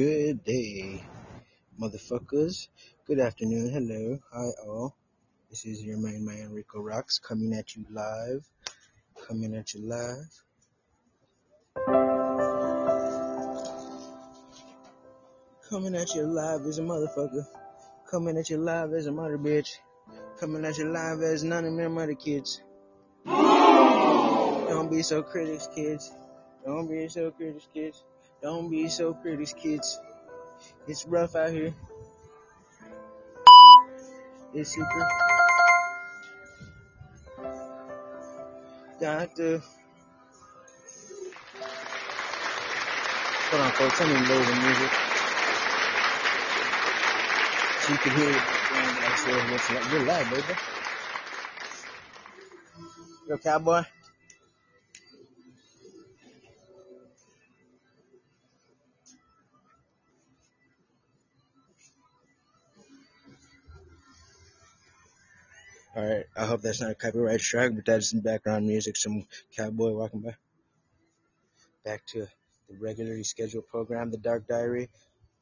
Good day, motherfuckers. Good afternoon. Hello. Hi, all. This is your main man, Rico Rocks, coming at you live. Coming at you live. Coming at you live as a motherfucker. Coming at you live as a mother bitch. Coming at you live as none of them mother kids. Don't be so critics, kids. Don't be so critics, kids. Don't be so critics, kids. It's rough out here. It's super. Doctor. Hold on, folks. Let me load the music. So you can hear it. I you're live, baby. Yo, cowboy. I hope that's not a copyright strike, but that's some background music, some cowboy walking by. Back to the regularly scheduled program, The Dark Diary.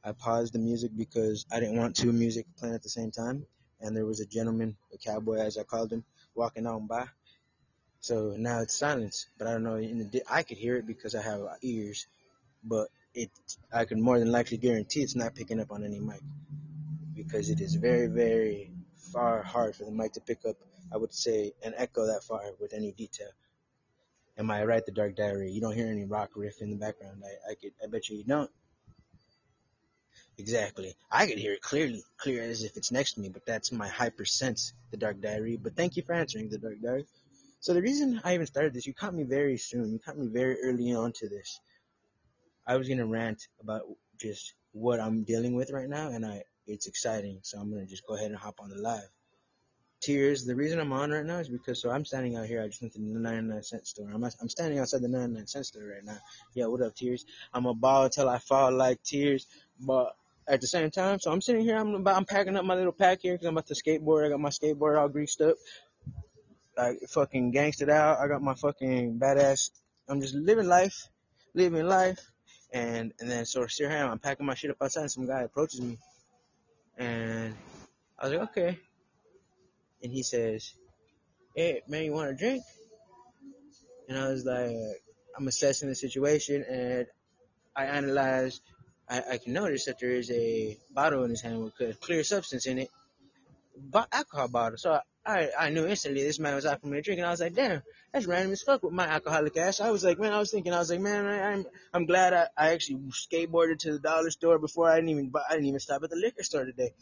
I paused the music because I didn't want two music playing at the same time, and there was a gentleman, a cowboy as I called him, walking on by. So now it's silence, but I don't know. The I could hear it because I have ears, but it I can more than likely guarantee it's not picking up on any mic because it is very very far hard for the mic to pick up. I would say an echo that far with any detail. Am I right? The Dark Diary. You don't hear any rock riff in the background. I I could I bet you you don't. Exactly. I could hear it clearly, clear as if it's next to me, but that's my hyper sense, the Dark Diary. But thank you for answering the Dark Diary. So the reason I even started this, you caught me very soon. You caught me very early on to this. I was gonna rant about just what I'm dealing with right now, and I it's exciting. So I'm gonna just go ahead and hop on the live. Tears. The reason I'm on right now is because so I'm standing out here. I just went to the 99 cent store. I'm I'm standing outside the 99 cent store right now. Yeah, what up, Tears? I'm a ball till I fall like Tears, but at the same time, so I'm sitting here. I'm about, I'm packing up my little pack here because I'm about to skateboard. I got my skateboard all greased up, like fucking gangstered out. I got my fucking badass. I'm just living life, living life, and and then so here I am. I'm packing my shit up outside, and some guy approaches me, and I was like, okay, and he says, hey man, you want a drink? And I was like, I'm assessing the situation, and I analyzed. I, I can notice that there is a bottle in his hand with a clear substance in it, but alcohol bottle. So I, I knew instantly this man was offering me a drink, and I was like, damn, that's random as fuck with my alcoholic ass. I was like, man, I was thinking, I was like, man, I, I'm I'm glad I, I actually skateboarded to the dollar store before I didn't even I didn't even stop at the liquor store today.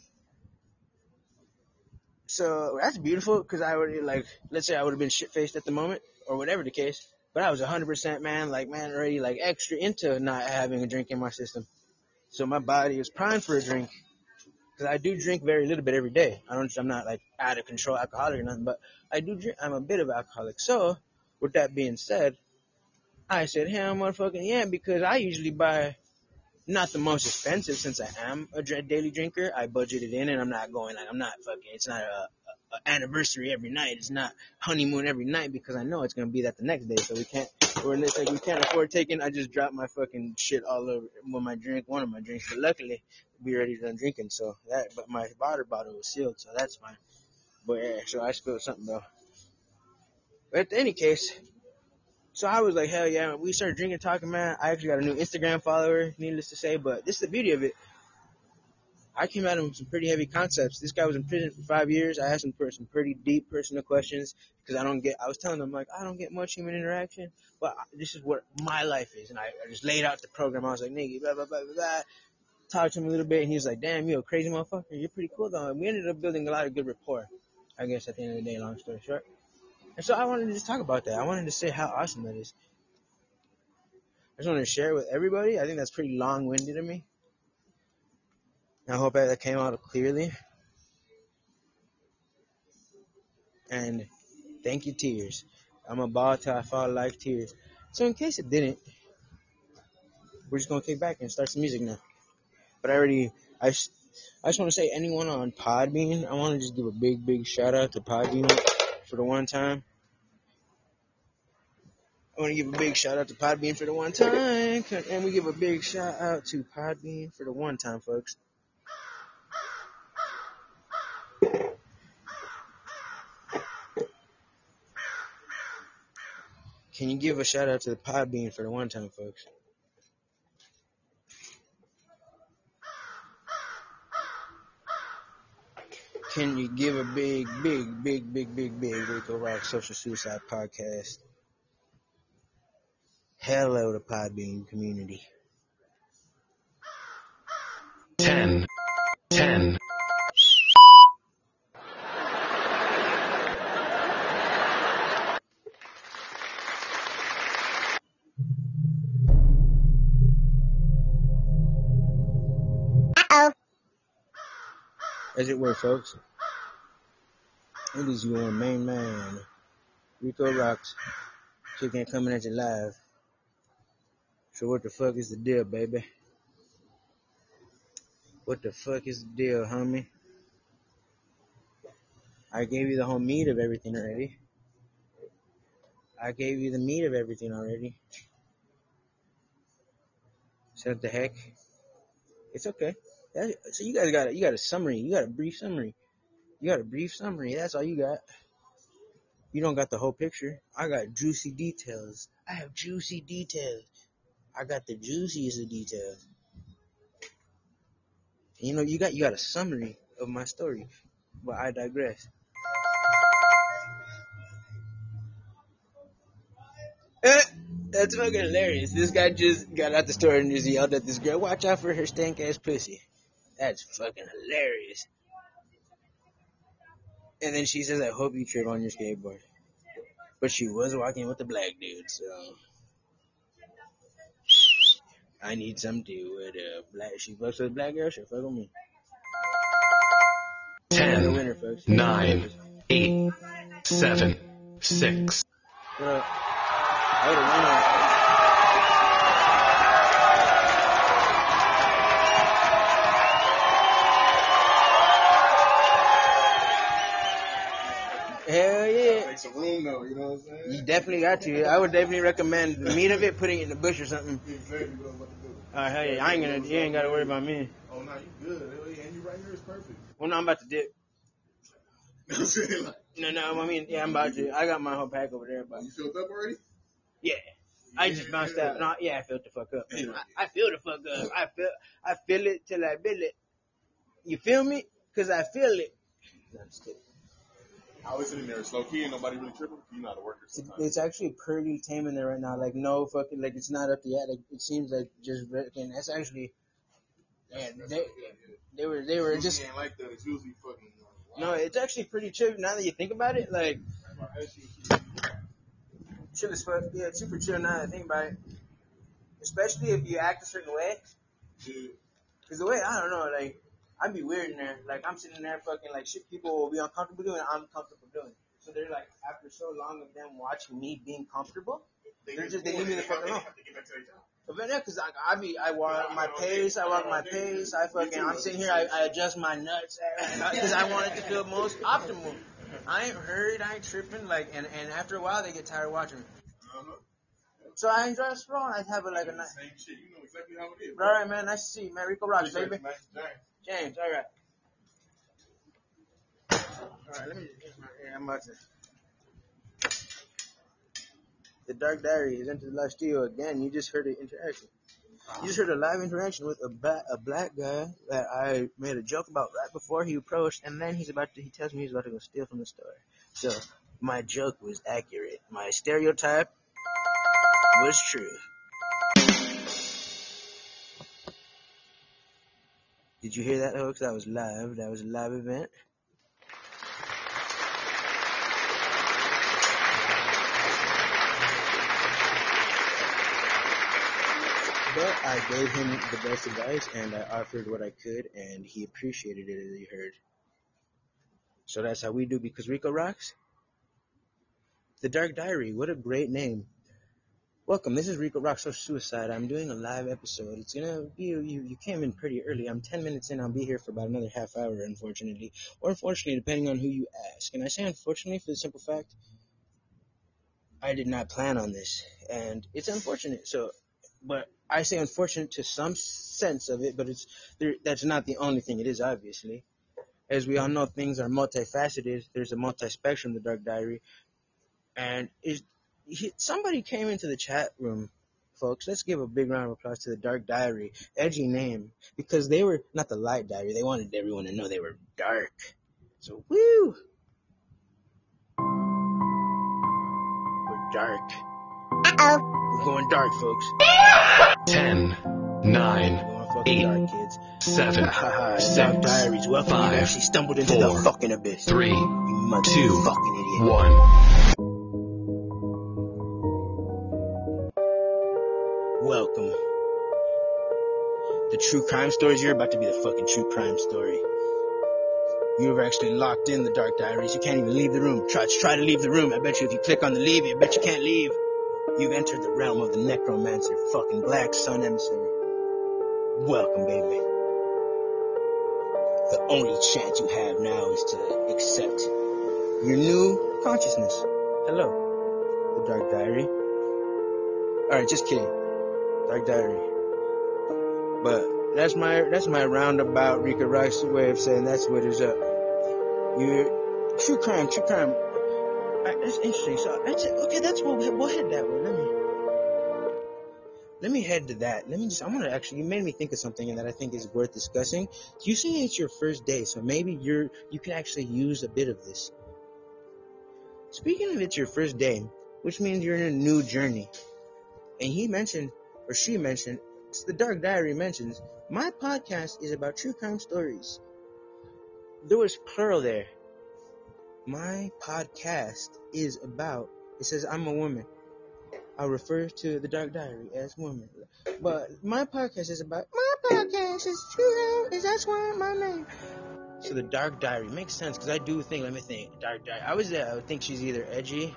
So that's beautiful because I would like, let's say I would have been shit faced at the moment or whatever the case, but I was 100% man, like man, already like extra into not having a drink in my system. So my body is primed for a drink because I do drink very little bit every day. I don't, I'm not like out of control alcoholic or nothing, but I do drink. I'm a bit of alcoholic. So with that being said, I said, hell, motherfucking yeah, because I usually buy not the most expensive since I am a daily drinker. I budgeted in and I'm not going like I'm not fucking. It's not a, a, a anniversary every night. It's not honeymoon every night because I know it's gonna be that the next day. So we can't. Or in this like we can't afford taking. I just dropped my fucking shit all over with my drink, one of my drinks. But luckily, we already done drinking. So that, but my water bottle was sealed, so that's fine. But yeah, so I spilled something though. But in any case, so I was like, hell yeah, we started drinking, talking, man. I actually got a new Instagram follower, needless to say, but this is the beauty of it. I came at him with some pretty heavy concepts. This guy was in prison for five years. I asked him some pretty deep personal questions because I don't get, I was telling him like, I don't get much human interaction, but this is what my life is. And I, I just laid out the program. I was like, nigga, blah, blah, blah, blah, blah. Talked to him a little bit and he was like, damn, you a crazy motherfucker. You're pretty cool though. And we ended up building a lot of good rapport, I guess, at the end of the day, long story short. And so I wanted to just talk about that. I wanted to say how awesome that is. I just wanted to share it with everybody. I think that's pretty long-winded of me. I hope that came out clearly. And thank you, Tears. I'm a ball till I fall like Tears. So in case it didn't, we're just gonna kick back and start some music now. But I already, I, I just want to say anyone on Podbean, I want to just give a big, big shout out to Podbean for the one time. I want to give a big shout out to Podbean for the one time, and we give a big shout out to Podbean for the one time, folks. Can you give a shout out to the Podbean for the one time, folks? Can you give a big, big, big, big, big, big Rico Rock Social Suicide Podcast? Hello to Podbean community. 10, 10, As it were, folks. It is your main man, Rico Rocks, chicken coming at you live. So what the fuck is the deal, baby? What the fuck is the deal, homie? I gave you the whole meat of everything already. I gave you the meat of everything already. So what the heck? It's okay. That, so you guys got a, you got a summary. You got a brief summary. You got a brief summary. That's all you got. You don't got the whole picture. I got juicy details. I have juicy details. I got the juiciest of details. You know, you got you got a summary of my story, but I digress. Eh, That's fucking hilarious. This guy just got out the store and just yelled at this girl, watch out for her stank ass pussy. That's fucking hilarious. And then she says, I hope you trip on your skateboard. But she was walking with the black dude, so. I need some dude with a black. She fucks with a black girl, she'll fuck with me. 10, winner, folks. 9, 8, 7, 6, Hell yeah. Make some room though, you know what I'm saying? You definitely got to. I would definitely recommend the meat of it, putting it in the bush or something. You exactly what I'm about to do. Uh, hell yeah, I ain't gonna, you ain't gotta worry about me. Oh no, you good. And you right here is perfect. Well, no, I'm about to dip. You know what I'm saying? Like, No, no, I mean, yeah, I'm about to. I got my whole pack over there, but you filled up already? yeah, I just bounced out. No, yeah, I feel the fuck up. I, I feel the fuck up. I feel, I feel it till I feel it. You feel me? Cause I feel it. No, I'm just kidding. I was sitting there slow key and nobody really tripping. You know how to work it It's, sometimes. it's actually pretty tame in there right now. Like no fucking, like it's not up yet. Like it seems like just, and that's actually, yeah, That's- they, that's good, yeah. they were, they were just. ain't like that. It's usually fucking. uh, No, it's actually pretty chill now that you think about it. Like chill as fuck. Yeah, it's super chill now that I think about it. Especially if you act a certain way. Dude, Cause the way I don't know, like I'd be weird in there. Like I'm sitting there fucking like shit people will be uncomfortable doing, I'm comfortable doing. So they're like after so long of them watching me being comfortable. They're just- they leave me the fuck They alone. have to get back to their job. But yeah, cause I, I be I walk my pace, I walk my pace. I fucking I'm sitting here, I, I adjust my nuts because I want it to feel most optimal. I ain't hurried, I ain't tripping. Like and and after a while they get tired of watching me. So I enjoy the stroll. I have a, like a nice. Same shit. You know exactly how it is. All right, man. Nice to see you, man. Rico Rocks, baby. nice, James. All right. All right, let me just get my. Yeah, I'm about to. The Dark Diary is into the live studio again. You just heard an interaction. You just heard a live interaction with a, ba- a black guy that I made a joke about right before he approached, and then he's about to. He tells me he's about to go steal from the store. So my joke was accurate. My stereotype was true. Did you hear that, folks? That was live. That was a live event. But I gave him the best advice and I offered what I could and he appreciated it as he heard. So that's how we do because Rico rocks. The Dark Diary, what a great name. Welcome, this is Rico Rocks or Suicide. I'm doing a live episode. It's gonna be you you came in pretty early. I'm ten minutes in, I'll be here for about another half hour, unfortunately. Or unfortunately, depending on who you ask. And I say unfortunately for the simple fact I did not plan on this, and it's unfortunate. So, but I say unfortunate to some sense of it, but it's there, that's not the only thing. It is obviously, as we all know, things are multifaceted. There's a multi-spectrum, the Dark Diary, and is he, somebody came into the chat room. Folks, let's give a big round of applause to the Dark Diary, edgy name, because they were not the Light Diary. They wanted everyone to know they were dark. So, woo! We're dark. Uh-oh. We're going dark, folks. 10, 9, We're going fucking Eight. dark, kids. 7, six, Diaries. Five, you actually stumbled into four, the fucking abyss. 3, You 2, motherfucking idiot. 1. The true crime stories, you're about to be the fucking true crime story. You've actually locked in the Dark Diaries. You can't even leave the room. Try, try to leave the room. I bet you if you click on the leave, I bet you can't leave. You've entered the realm of the necromancer, fucking Black Sun Emissary. Welcome, baby. The only chance you have now is to accept your new consciousness. Hello, the Dark Diary. Alright, just kidding. Dark Diary. But that's my that's my roundabout Rika Rice way of saying that's what is up. You true crime, true crime. Alright, that's interesting. So that's it. Okay, that's what we'll head that way. Let me let me head to that. Let me just I wanna actually you made me think of something that I think is worth discussing. You say it's your first day, so maybe you're you can actually use a bit of this. Speaking of it's your first day, which means you're in a new journey. And he mentioned, or she mentioned, the Dark Diary mentions, my podcast is about true crime stories. There was plural there. My podcast is about, it says I'm a woman. I refer to the Dark Diary as woman. But my podcast is about, my podcast is true crime, is that's why my name. So the Dark Diary makes sense because I do think, let me think, Dark Diary. I was there, I would think she's either edgy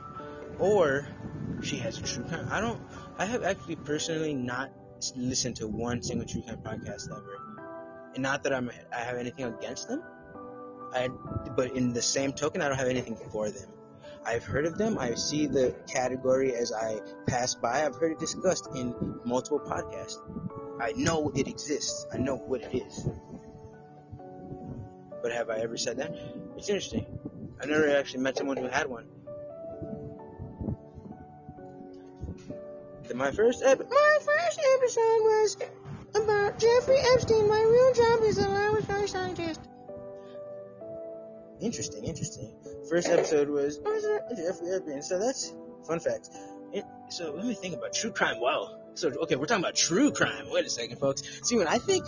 or she has a true crime. I don't, I have actually personally not listened to one single true crime podcast ever. And not that I'm, I have anything against them. I, but in the same token, I don't have anything for them. I've heard of them. I see the category as I pass by. I've heard it discussed in multiple podcasts. I know it exists. I know what it is. But have I ever said that? It's interesting. I never actually met someone who had one. My first ep- my first episode was about Jeffrey Epstein. My real job is a scientist. Interesting, interesting. First episode was Jeffrey Epstein. So that's fun fact. So let me think about true crime. Wow. So okay, we're talking about true crime. Wait a second, folks. See, when I think,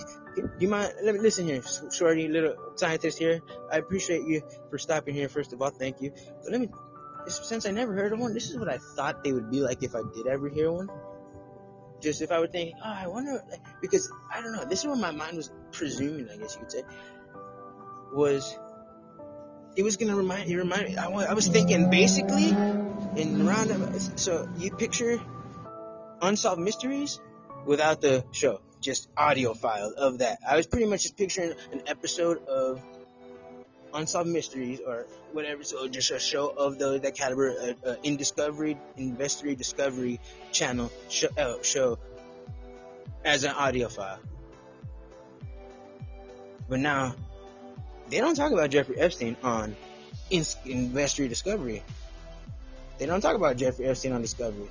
you mind? Let me listen here, shorty, little scientist here. I appreciate you for stopping here. First of all, thank you. But let me since I never heard of one, this is what I thought they would be like if I did ever hear one. Just if I would think, oh, I wonder, because I don't know. This is what my mind was presuming, I guess you could say, was it was gonna remind you remind me. I, I was thinking basically in round so you picture unsolved mysteries without the show, just audio file of that. I was pretty much just picturing an episode of unsolved mysteries or whatever. So just a show of the that caliber, uh, uh, in Discovery, Investory Discovery Channel show, uh, show as an audio file. But now they don't talk about Jeffrey Epstein on in, Investory Discovery. They don't talk about Jeffrey Epstein on Discovery.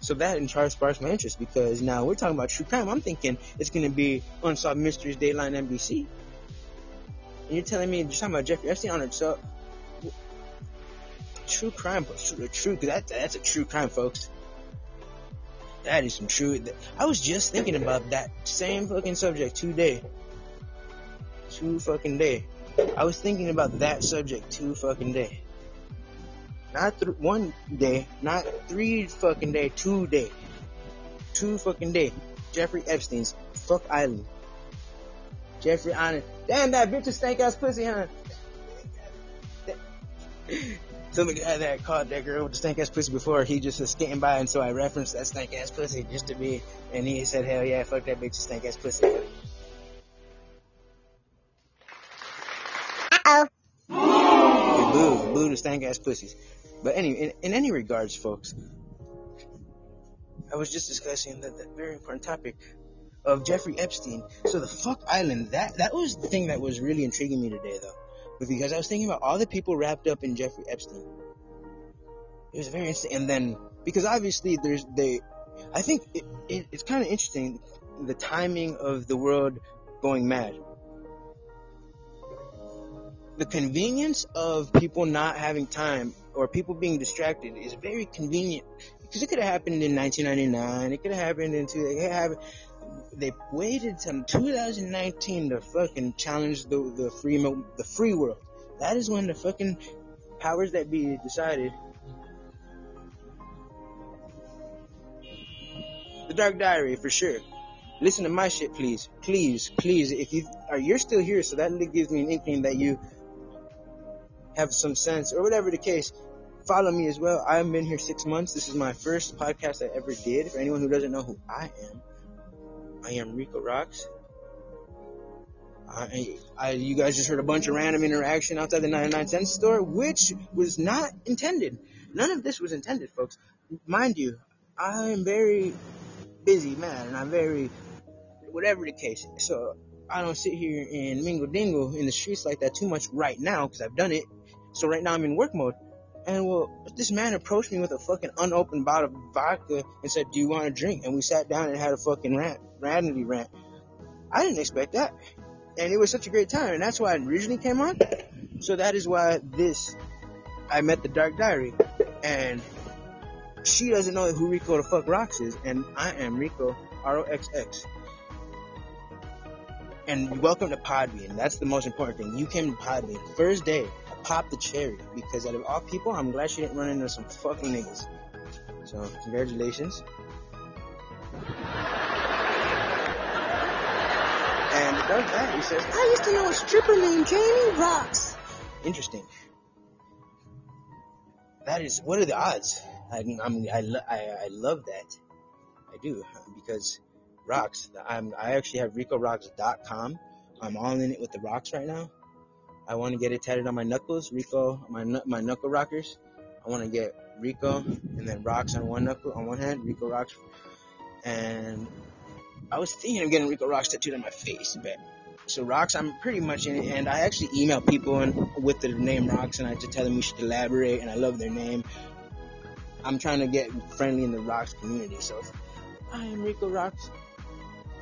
So that in charge sparks my interest because now we're talking about true crime. I'm thinking it's going to be Unsolved Mysteries, Dateline NBC. And you're telling me you're talking about Jeffrey Epstein on it. show? true crime, true, true that, that's a true crime, folks. That is some true. I was just thinking about that same fucking subject today. Two fucking day. I was thinking about that subject two fucking day. Not th- one day, not three fucking day, two day. Two fucking day. Jeffrey Epstein's fuck island. Jeffrey Island. Damn, that bitch is stank ass pussy, huh? Somebody had that caught that girl with the stank ass pussy before. He just was skating by, and so I referenced that stank ass pussy just to be. And he said, "Hell yeah, fuck that bitch, stank ass pussy." Uh-oh. Boo, boo to stank ass pussies. But anyway, in, in any regards, folks, I was just discussing that, that very important topic of Jeffrey Epstein. So the fuck island, that that was the thing that was really intriguing me today, though, because I was thinking about all the people wrapped up in Jeffrey Epstein. It was very interesting, and then because obviously there's they, I think it, it, it's kind of interesting the timing of the world going mad. The convenience of people not having time or people being distracted is very convenient because it could have happened in 1999. It could have happened in two. It could happened. They waited till 2019 to fucking challenge the the free mo- the free world. That is when the fucking powers that be decided. The Dark Diary for sure. Listen to my shit, please, please, please. If you are you're still here, so that gives me an inkling that you have some sense or whatever the case follow me as well. I've been here six months. This is my first podcast I ever did. For anyone who doesn't know who I am, I am Rico Rocks. I, I, you guys just heard a bunch of random interaction outside the 99 cent store, which was not intended. None of this was intended, folks. Mind you, I am very busy man, and I'm very, whatever the case. So I don't sit here and mingle dingle in the streets like that too much right now because I've done it. So right now I'm in work mode. And well, this man approached me with a fucking unopened bottle of vodka and said, "Do you want a drink?" And we sat down and had a fucking rant, randomly rant. I didn't expect that, and it was such a great time, and that's why I originally came on. So that is why this, I met the Dark Diary, and she doesn't know who Rico the fuck Rocks is, and I am Rico R O X X. And welcome to Podbean. That's the most important thing. You came to Podbean first day pop the cherry because out of all people, I'm glad she didn't run into some fucking niggas. So, congratulations. Does that. He says, I used to know a stripper named Jamie Rocks. Interesting. That is, what are the odds? I, I mean, I, lo- I, I love that. I do, because rocks, I'm, I actually have RicoRocks.com. I'm all in it with the rocks right now. I want to get it tatted on my knuckles, Rico, my my knuckle rockers. I want to get Rico and then rocks on one knuckle on one hand, Rico rocks, and I was thinking of getting Rico rocks tattooed on my face, but so rocks, I'm pretty much in it, and I actually email people and with the name rocks, and I just tell them we should collaborate, and I love their name. I'm trying to get friendly in the rocks community, so I am Rico rocks.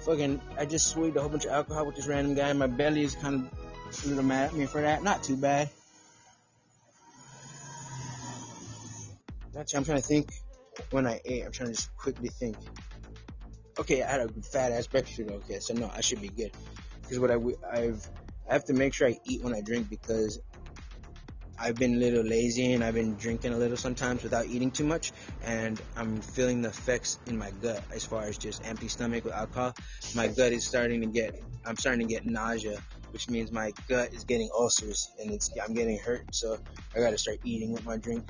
Fucking, I just swigged a whole bunch of alcohol with this random guy. My belly is kind of a little mad at me for that. Not too bad. Actually, I'm trying to think when I ate. I'm trying to just quickly think. Okay, I had a fat ass breakfast. Okay, so no, I should be good. Because what I I've I have to make sure I eat when I drink because I've been a little lazy and I've been drinking a little sometimes without eating too much, and I'm feeling the effects in my gut as far as just empty stomach with alcohol. My gut is starting to get, I'm starting to get nausea which means my gut is getting ulcers and it's I'm getting hurt. So I gotta start eating with my drink.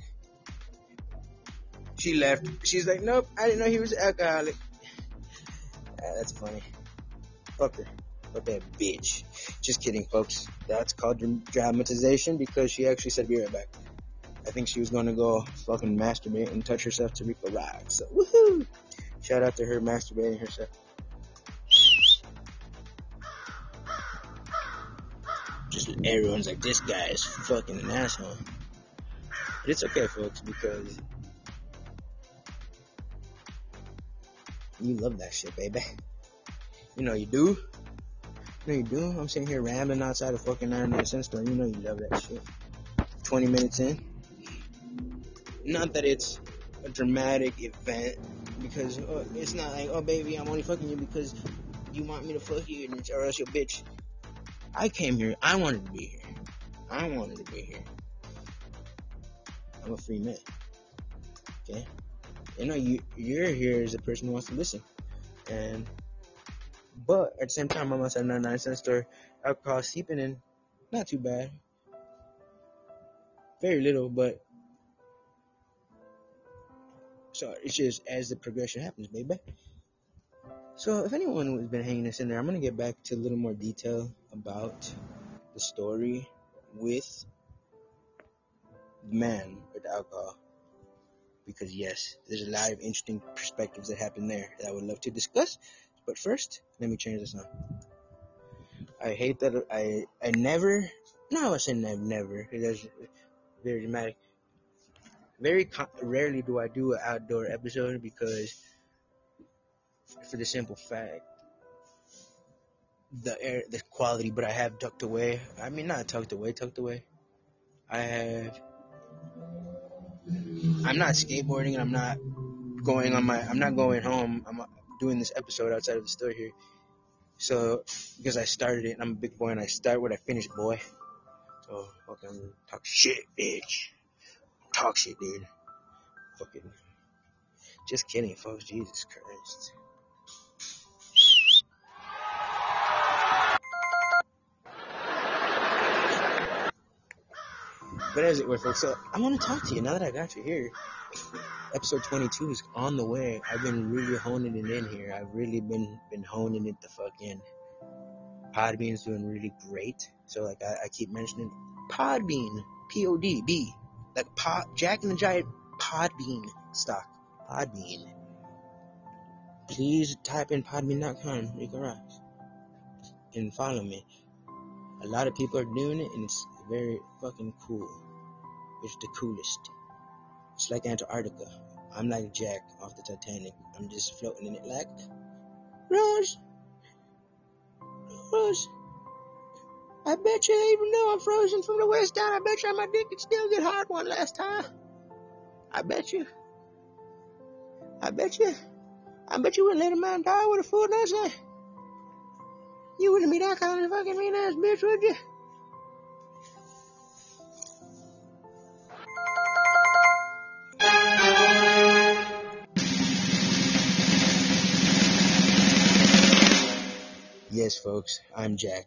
She left. She's like, nope, I didn't know he was alcoholic. That's funny. Fuck her. Fuck that bitch. Just kidding, folks. That's called dramatization because she actually said, be right back. I think she was gonna go fucking masturbate and touch herself to Rico Ride. So, woohoo! Shout out to her masturbating herself. just everyone's like, this guy is fucking an asshole. But it's okay, folks, because you love that shit, baby. You know you do. You know you do. I'm sitting here rambling outside a fucking 99 cent store. You know you love that shit. 20 minutes in. Not that it's a dramatic event, because uh, it's not like, oh baby, I'm only fucking you because you want me to fuck you or else you're a bitch. I came here. I wanted to be here. I wanted to be here. I'm a free man. Okay? You know, you, you're here as a person who wants to listen. And, but at the same time, I'm a 99 cent store. Alcohol seeping in. Not too bad. Very little, but. So it's just as the progression happens, baby. So if anyone has been hanging this in there, I'm gonna get back to a little more detail about the story with man with alcohol. Because yes, there's a lot of interesting perspectives that happen there that I would love to discuss. But first, let me change the song. I hate that I I never no I saying I've never that's very dramatic. Very rarely do I do an outdoor episode because for the simple fact the air the quality but I have tucked away. I mean not tucked away, tucked away. I have I'm not skateboarding and I'm not going on my I'm not going home. I'm uh, doing this episode outside of the store here. So because I started it, I'm a big boy and I start what I finish, boy. So fucking talk shit, bitch. Talk shit, dude. Fucking just kidding, folks. Jesus Christ. But as it were, folks, so I want to talk to you now that I got you here. Episode 22 is on the way. I've been really honing it in here. I've really been been honing it the fuck in. Podbean's doing really great. So like I, I keep mentioning Podbean, P O D B, like Pod Jack and the Giant Podbean stalk, Podbean. Please type in Podbean.com, Rico Rocks, and follow me. A lot of people are doing it, and it's very fucking cool. It's the coolest. It's like Antarctica. I'm like Jack off the Titanic. I'm just floating in it like Rose. Rose. I bet you, even though I'm frozen from the waist down, I bet you my dick could still get hard one last time. I bet you. I bet you. I bet you wouldn't let a man die with a does that. You wouldn't be that kind of fucking mean ass bitch, would you? Yes, folks, I'm Jack.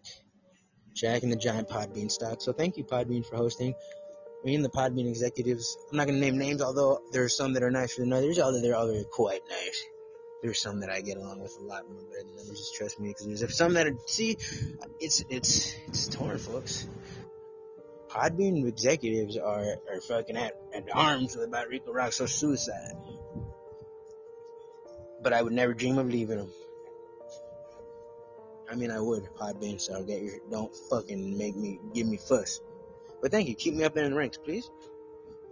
Jack and the Giant Podbean stalk. So thank you, Podbean, for hosting. Me and the Podbean executives, I'm not going to name names, although there are some that are nicer than others, although they're all quite nice. There's some that I get along with a lot more better than others, just trust me, because there's some that are, see, it's, it's, it's torn, folks. Podbean executives are, are fucking at, at arms about Rico Rock so suicide. But I would never dream of leaving them. I mean, I would, Podbean, so get your, don't fucking make me, give me fuss. But thank you, keep me up in the ranks, please.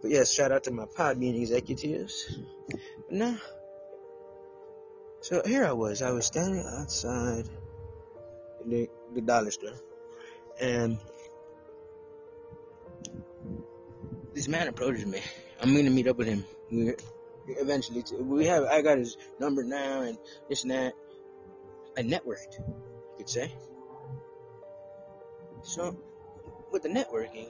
But yes, shout out to my Podbean executives. But now, so here I was, I was standing outside the, the dollar store, and this man approaches me. I'm gonna meet up with him. We're eventually, we have, I got his number now, and this and that. I networked could say. So, with the networking,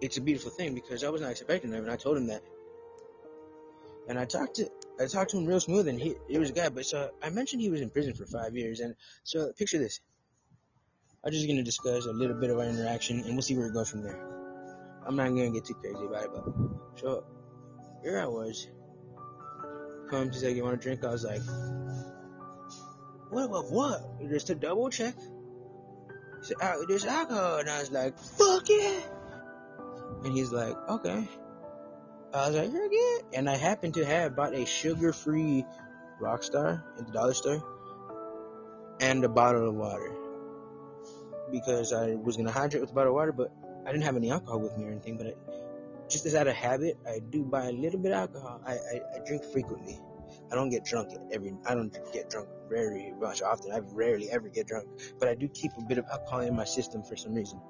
it's a beautiful thing because I was not expecting him, and I told him that. And I talked to I talked to him real smooth, and he he was a guy. But so I mentioned he was in prison for five years, and so picture this. I'm just gonna discuss a little bit of our interaction, and we'll see where it goes from there. I'm not gonna get too crazy about it, but so here I was he's like, you want a drink? I was like, what, what, what? Just to double check. He said, there's alcohol. And I was like, fuck yeah. And he's like, okay. I was like, you're good. And I happened to have bought a sugar-free Rockstar at the dollar store and a bottle of water because I was gonna hydrate with a bottle of water, but I didn't have any alcohol with me or anything. But I, just as out of habit, I do buy a little bit of alcohol. I, I, I drink frequently. I don't get drunk every. I don't get drunk very much often. I rarely ever get drunk, but I do keep a bit of alcohol in my system for some reason.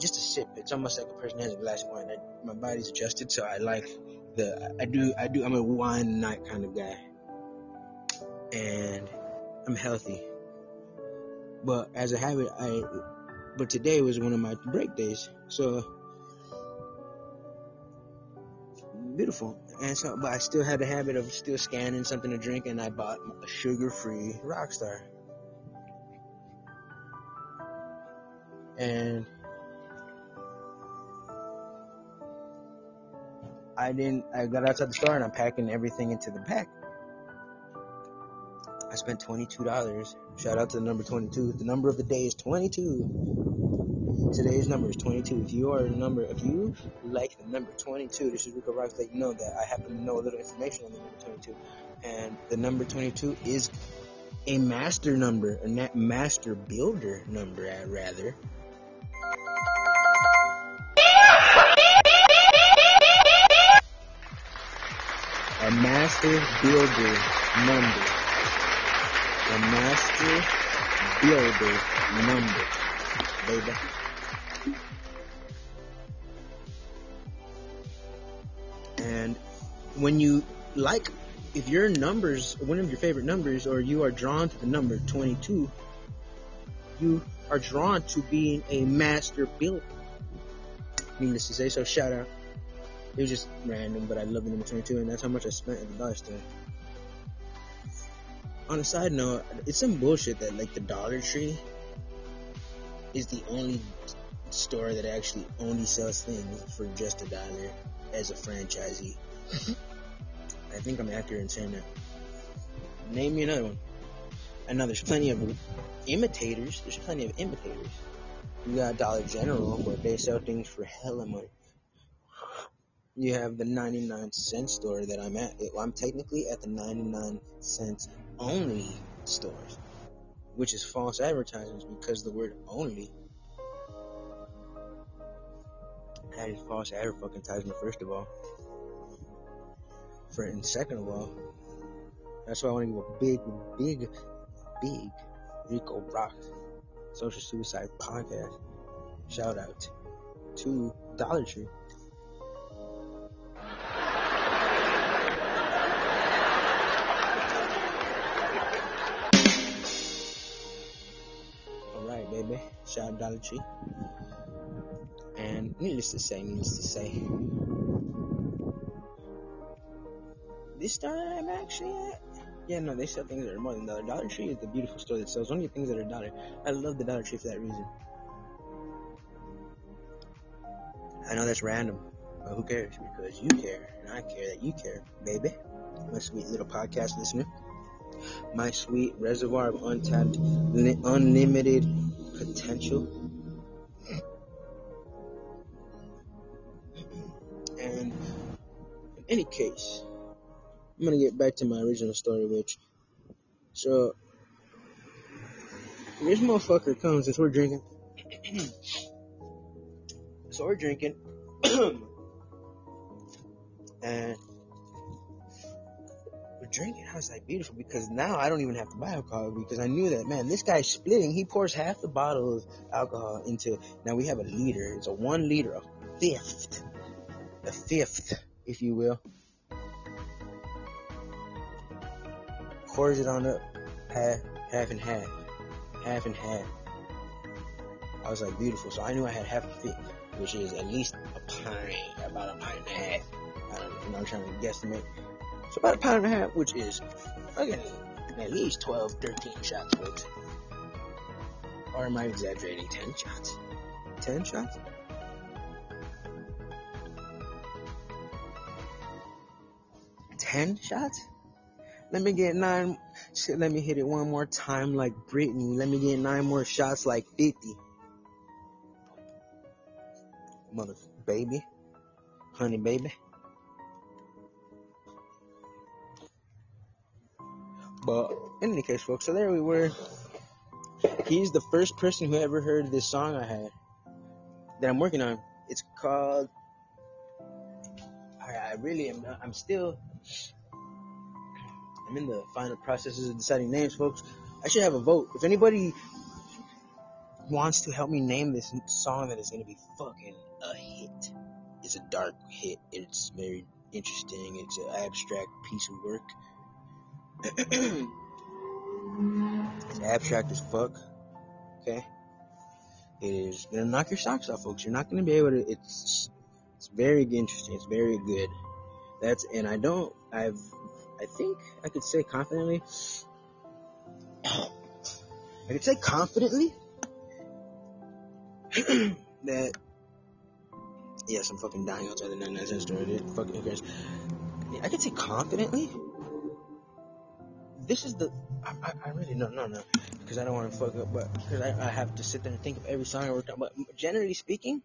Just a sip. It's almost like a person has a glass of wine. I, my body's adjusted, so I like the. I do. I do. I'm a wine night kind of guy, and I'm healthy. But as a habit, I. But today was one of my break days, so beautiful. And so, but I still had the habit of still scanning something to drink, and I bought a sugar-free Rockstar. And I didn't. I got outside the store and I'm packing everything into the pack. I spent $22. Shout out to the number 22. The number of the day is 22. Today's number is 22. If you are a number, if you like the number 22, this is Rico Rocks let you know that I happen to know a little information on the number 22. And the number 22 is a master number, a master builder number, uh, rather. A master builder number. A master builder number, baby. And when you like, if your numbers, one of your favorite numbers, or you are drawn to the number 22, you are drawn to being a master builder. Needless to say, so shout out. It was just random, but I love the number 22, and that's how much I spent at the dollar store. On a side note, it's some bullshit that like the Dollar Tree is the only store that actually only sells things for just a dollar as a franchisee. I think I'm accurate in saying that. Name me another one. I know there's plenty of imitators. There's plenty of imitators. You got Dollar General, where they sell things for hella money. You have the 99 cent store that I'm at. I'm technically at the 99 cents only stores, which is false advertising because the word only. That is false advertisement, first of all. For and second of all, that's why I want to give a big, big, big Rico Rock Social Suicide Podcast shout out to Dollar Tree. Alright, baby. Shout out Dollar Tree. And needless to say, needless to say, this time, actually yeah, no, they sell things that are more than dollar. Dollar Tree is the beautiful store that sells only things that are dollar. I love the Dollar Tree for that reason. I know that's random, but who cares? Because you care, and I care that you care, baby. My sweet little podcast listener. My sweet reservoir of untapped, li- unlimited potential. Any case, I'm gonna get back to my original story, which so this motherfucker comes as we're drinking. so we're drinking, and we're drinking. I was like, beautiful, because now I don't even have to buy alcohol because I knew that man, this guy's splitting. He pours half the bottle of alcohol into. Now we have a liter. It's a one liter, a fifth, a fifth, if you will. pours it on up, half, half and half, half and half. I was like, beautiful. So I knew I had half a fit, which is at least a pint, about a pint and a half. I don't know, you know I'm trying to guesstimate. So about a pound and a half, which is, again, at least 12, 13 shots, folks. Or am I exaggerating? 10 shots? 10 shots? Ten shots? Let me get nine. Shit, let me hit it one more time like Britney. Let me get nine more shots like 50. Mother baby. Honey baby. But in any case, folks, so there we were. He's the first person who ever heard this song I had that I'm working on. It's called. I, I really am. I'm still. I'm in the final processes of deciding names, folks. I should have a vote. If anybody wants to help me name this song that is going to be fucking a hit, it's a dark hit. It's very interesting. It's an abstract piece of work. it's abstract as fuck. Okay. It is gonna knock your socks off, folks. You're not gonna be able to. It's it's very interesting. It's very good. That's and I don't. I've I think I could say confidently. I could say confidently that yes, I'm fucking dying outside the 99 cent store. Dude. Fucking cares? I could say confidently this is the. I, I, I really no no no because I don't want to fuck up, but because I, I have to sit there and think of every song I worked on. But generally speaking,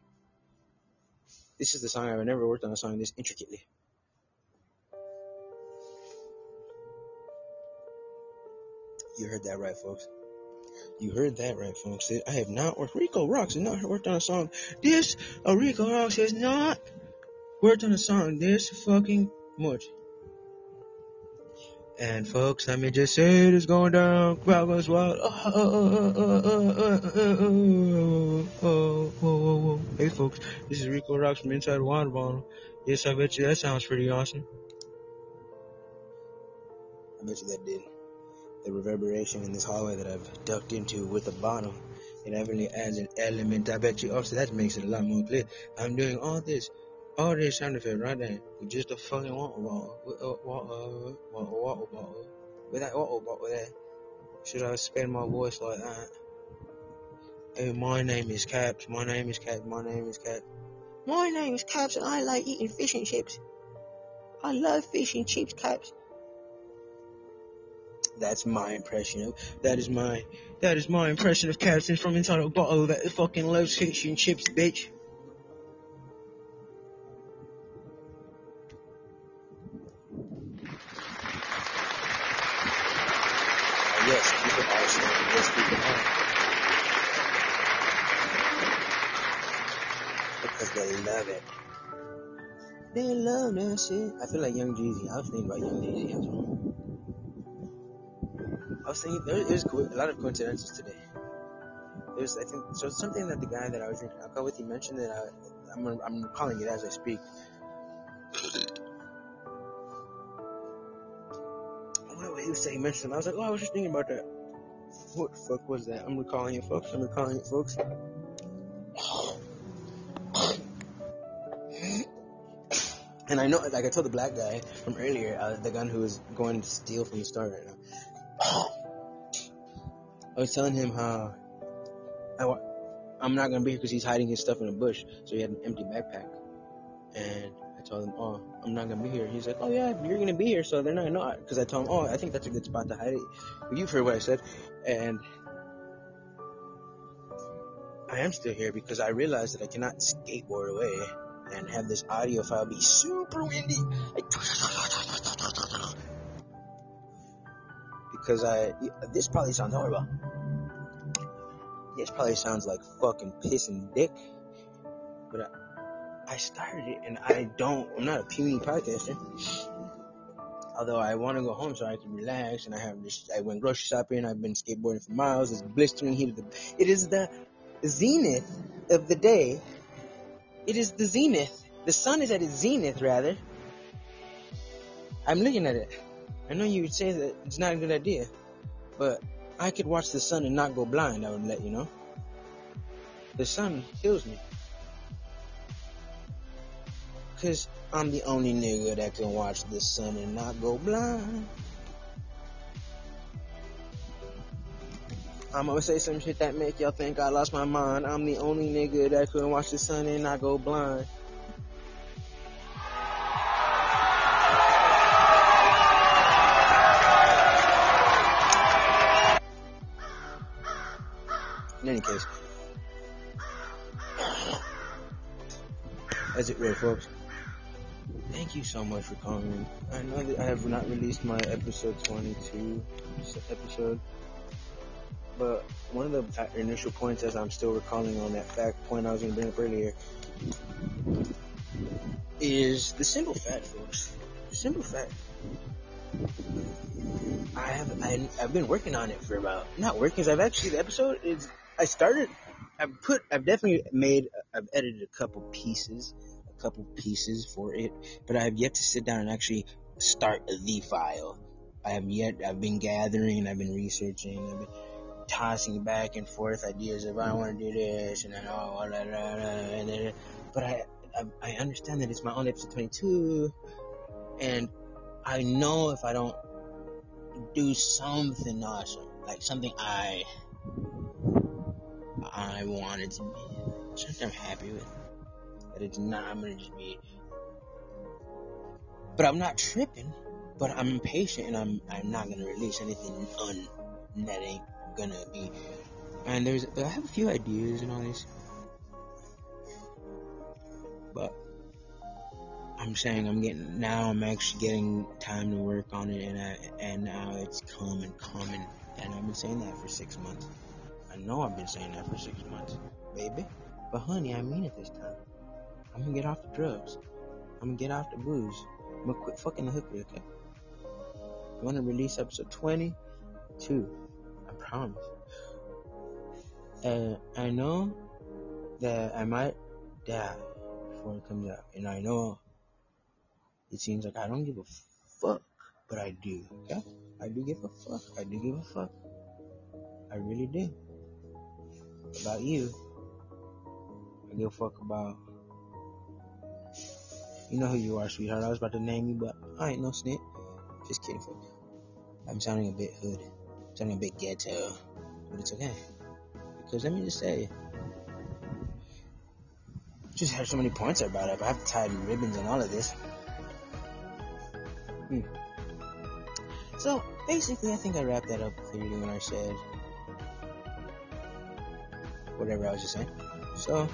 this is the song I've never worked on a song this intricately. You heard that right, folks. You heard that right, folks. I have not worked. Rico Rocks has not worked on a song. This, uh, Rico Rocks has not worked on a song this fucking much. And folks, let me just say it is going down. Crowd goes wild. Hey folks, this is Rico Rocks from Inside Water Bottle. Yes, I bet you that sounds pretty awesome. I bet you that did. The reverberation in this hallway that I've ducked into with the bottom, it definitely adds an element. I bet you oh, also that makes it a lot more clear. I'm doing all this all this sound effect right there with just a fucking water bottle. A water, uh, water, water bottle. With that water bottle there. Should I spend my voice like that? Hey, my name is Caps. My name is Caps. My name is Caps. My name is Caps and I like eating fish and chips. I love fish and chips, Caps. That's my impression of that is my that is my impression of Caps from inside a bottle that fucking loves fish and chips, bitch. Uh, yes, people are saying yes, people are. Because they love it. They love that shit. I feel like Young Jeezy. I was thinking about Young Jeezy as well. I was thinking there, there's a lot of coincidences today. There's I think so something that the guy that I was drinking alcohol with he mentioned that I, I'm I'm recalling it as I speak. What he was saying, he mentioned. I was like, oh, I was just thinking about that. What the fuck was that? I'm recalling it, folks. I'm recalling it, folks. And I know, like I told the black guy from earlier, uh, the gun who was going to steal from the store right now. I was telling him how I, I'm not gonna be here because he's hiding his stuff in a bush, so he had an empty backpack. And I told him, oh, I'm not gonna be here. He's like, oh yeah, you're gonna be here, so they're not gonna know. Because I told him, oh, I think that's a good spot to hide it. But you've heard what I said, and I am still here because I realized that I cannot skateboard away and have this audio file be super windy. Because I, this probably sounds horrible. This probably sounds like fucking piss and dick. But I, I started it and I don't, I'm not a puny podcaster. Although I want to go home so I can relax and I have just I went grocery shopping, I've been skateboarding for miles, it's blistering heat of the, it is the zenith of the day. It is the zenith. The sun is at its zenith, rather. I'm looking at it. I know you would say that it's not a good idea, but I could watch the sun and not go blind, I would let you know. The sun kills me. Cause I'm the only nigga that can watch the sun and not go blind. I'm gonna say some shit that make y'all think I lost my mind. I'm the only nigga that couldn't watch the sun and not go blind. Any case, that's it, right, folks. Thank you so much for calling. I know that I have not released my episode 22 episode, but one of the initial points, as I'm still recalling on that fact point I was going to bring up earlier, is the simple fact, folks. The simple fact. I have I, I've been working on it for about not working. I've actually the episode is I started. I've put. I've definitely made. I've edited a couple pieces, a couple pieces for it, but I have yet to sit down and actually start the file. I have yet. I've been gathering. I've been researching. I've been tossing back and forth ideas of I want to do this and then oh blah, blah, blah, but I, I I understand that it's my own episode 22, and I know if I don't do something awesome, like something I I wanted to be, something I'm happy with, that it's not. I'm gonna just be, but I'm not tripping but I'm impatient and I'm I'm not gonna release anything un that ain't gonna be. And there's I have a few ideas and all this, but I'm saying I'm getting now. I'm actually getting time to work on it, and I, and now it's coming, coming. And I've been saying that for six months. I know I've been saying that for six months, baby. But honey, I mean it this time. I'm gonna get off the drugs. I'm gonna get off the booze. I'm gonna quit fucking the hooker, okay? I'm gonna release episode 22. I promise. And I know that I might die before it comes out. And I know it seems like I don't give a fuck, but I do. Yeah? I do give a fuck. I do give a fuck. I really do. About you. I give a fuck about. You know who you are, sweetheart. I was about to name you, but I ain't no snitch. Just kidding, folks. I'm sounding a bit hood. sounding a bit ghetto. But it's okay. Because let me just say, just had so many points I brought up. I have tied ribbons and all of this. Hmm. So basically, I think I wrapped that up clearly when I said whatever I was just saying. So,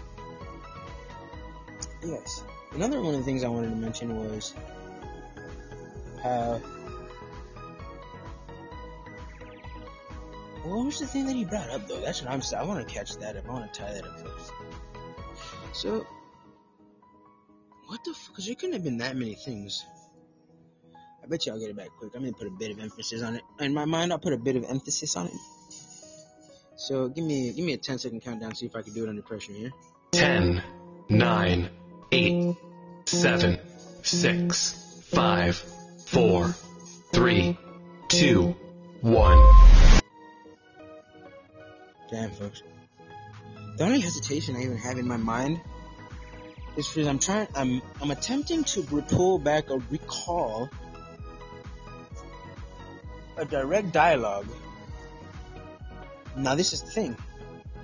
yes. Another one of the things I wanted to mention was how. What was the thing that he brought up though? That's what I'm. Saying I want to catch that up. I want to tie that up first. So, what the? Fuck? Because there couldn't have been that many things. I bet you I'll get it back quick. I'm gonna put a bit of emphasis on it. In my mind, I'll put a bit of emphasis on it. So give me give me a 10 second countdown. See if I can do it under pressure here. 10, 9, 8, 7, 6, 5, 4, 3, 2, 1. Damn, folks. The only hesitation I even have in my mind is because I'm trying. I'm I'm attempting to pull back or recall a direct dialogue. Now, this is the thing.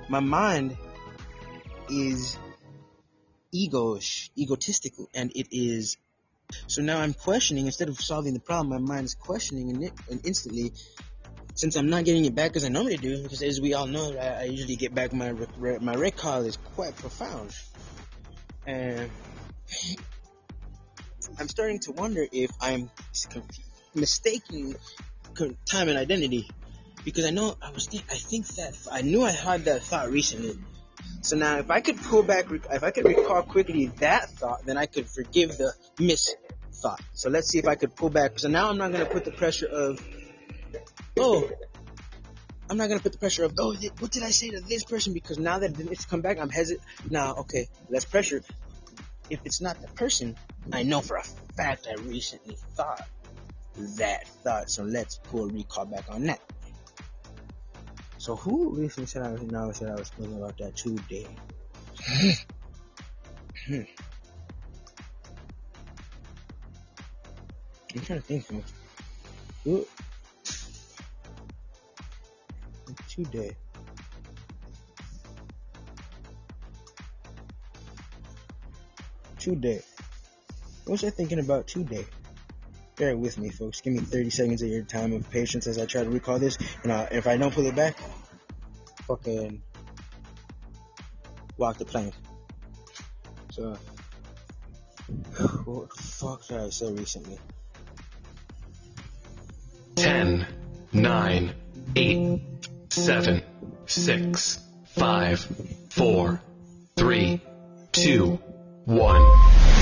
My mind is egoish, egotistical, and it is. So now I'm questioning instead of solving the problem. My mind is questioning and, it, and instantly, since I'm not getting it back as I normally do, because as we all know, I, I usually get back my my recall is quite profound, and I'm starting to wonder if I'm mistaking time and identity because I know I was think I think that I knew I had that thought recently. So now, if I could pull back, if I could recall quickly that thought, then I could forgive the miss thought. So let's see if I could pull back. So now I'm not gonna put the pressure of, oh, I'm not gonna put the pressure of, oh, th- what did I say to this person? Because now that it's come back, I'm hesitant. Now, okay, less pressure. If it's not the person, I know for a fact I recently thought that thought. So let's pull recall back on that. So who recently said I was now said I was thinking about that today? Hmm. I'm trying to think. Who? Today. Today. What was I thinking about today? Bear with me, folks. Give me 30 seconds of your time of patience as I try to recall this. And uh, if I don't pull it back, fucking walk the plank. So, what the fuck did I say recently? 10, 9, 8, 7, 6, 5, 4, 3, 2, 1.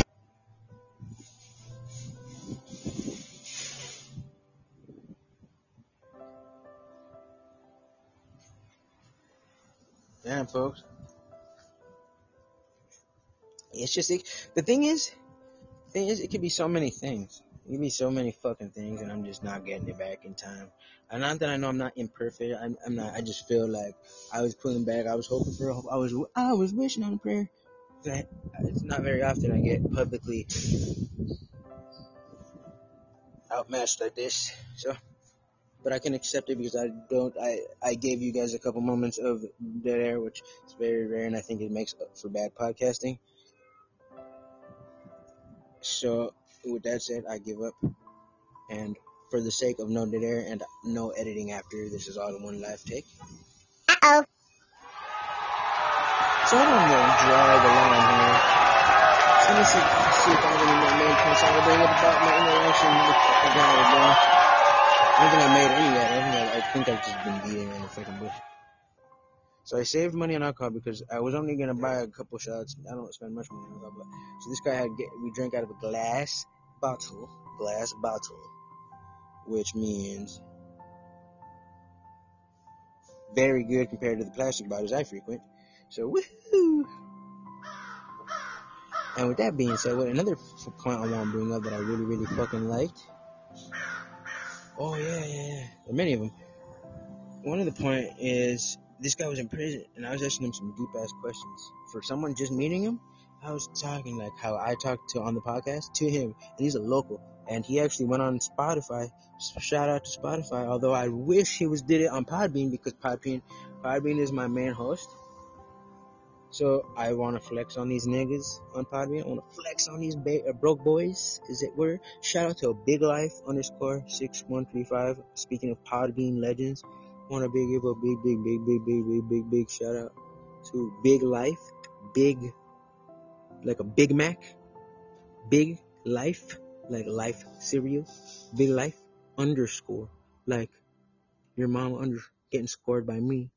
Damn, folks. It's just it, the thing is, thing is, it could be so many things. It could be so many fucking things, and I'm just not getting it back in time. And not that I know I'm not imperfect. I'm, I'm not. I just feel like I was pulling back. I was hoping for. I was. I was wishing on a prayer. That it's not very often I get publicly outmatched like this. So, but I can accept it because I don't. I I gave you guys a couple moments of dead air, which is very rare, and I think it makes up for bad podcasting. So, with that said, I give up. And for the sake of no dead air and no editing after, this is all in one live take. Uh-oh. So I don't know, drag along here. So let me see, see if I have any more main points I will bring up about my interaction with the guy, bro. I don't think I made any yet. I think, I, I think I've just been beating around the fucking bush. So I saved money on alcohol because I was only gonna buy a couple shots. I don't spend much money on alcohol, but so this guy had we drank out of a glass bottle, glass bottle, which means very good compared to the plastic bottles I frequent. So woohoo! And with that being said, what another point I want to bring up that I really, really fucking liked. Oh yeah, yeah, yeah. Many of them. One of the point is this guy was in prison, and I was asking him some deep ass questions. For someone just meeting him, I was talking like how I talked to on the podcast to him, and he's a local, and he actually went on Spotify. Shout out to Spotify. Although I wish he was did it on Podbean because Podbean, Podbean is my main host. So I want to flex on these niggas on Podbean. I want to flex on these ba- uh, broke boys, as it were. Shout out to Big Life underscore six one three five. Speaking of Podbean legends, want to big give a big, big, big, big, big, big, big, big shout out to Big Life, Big, like a Big Mac, Big Life, like Life cereal, Big Life underscore, like your mom under getting scored by me.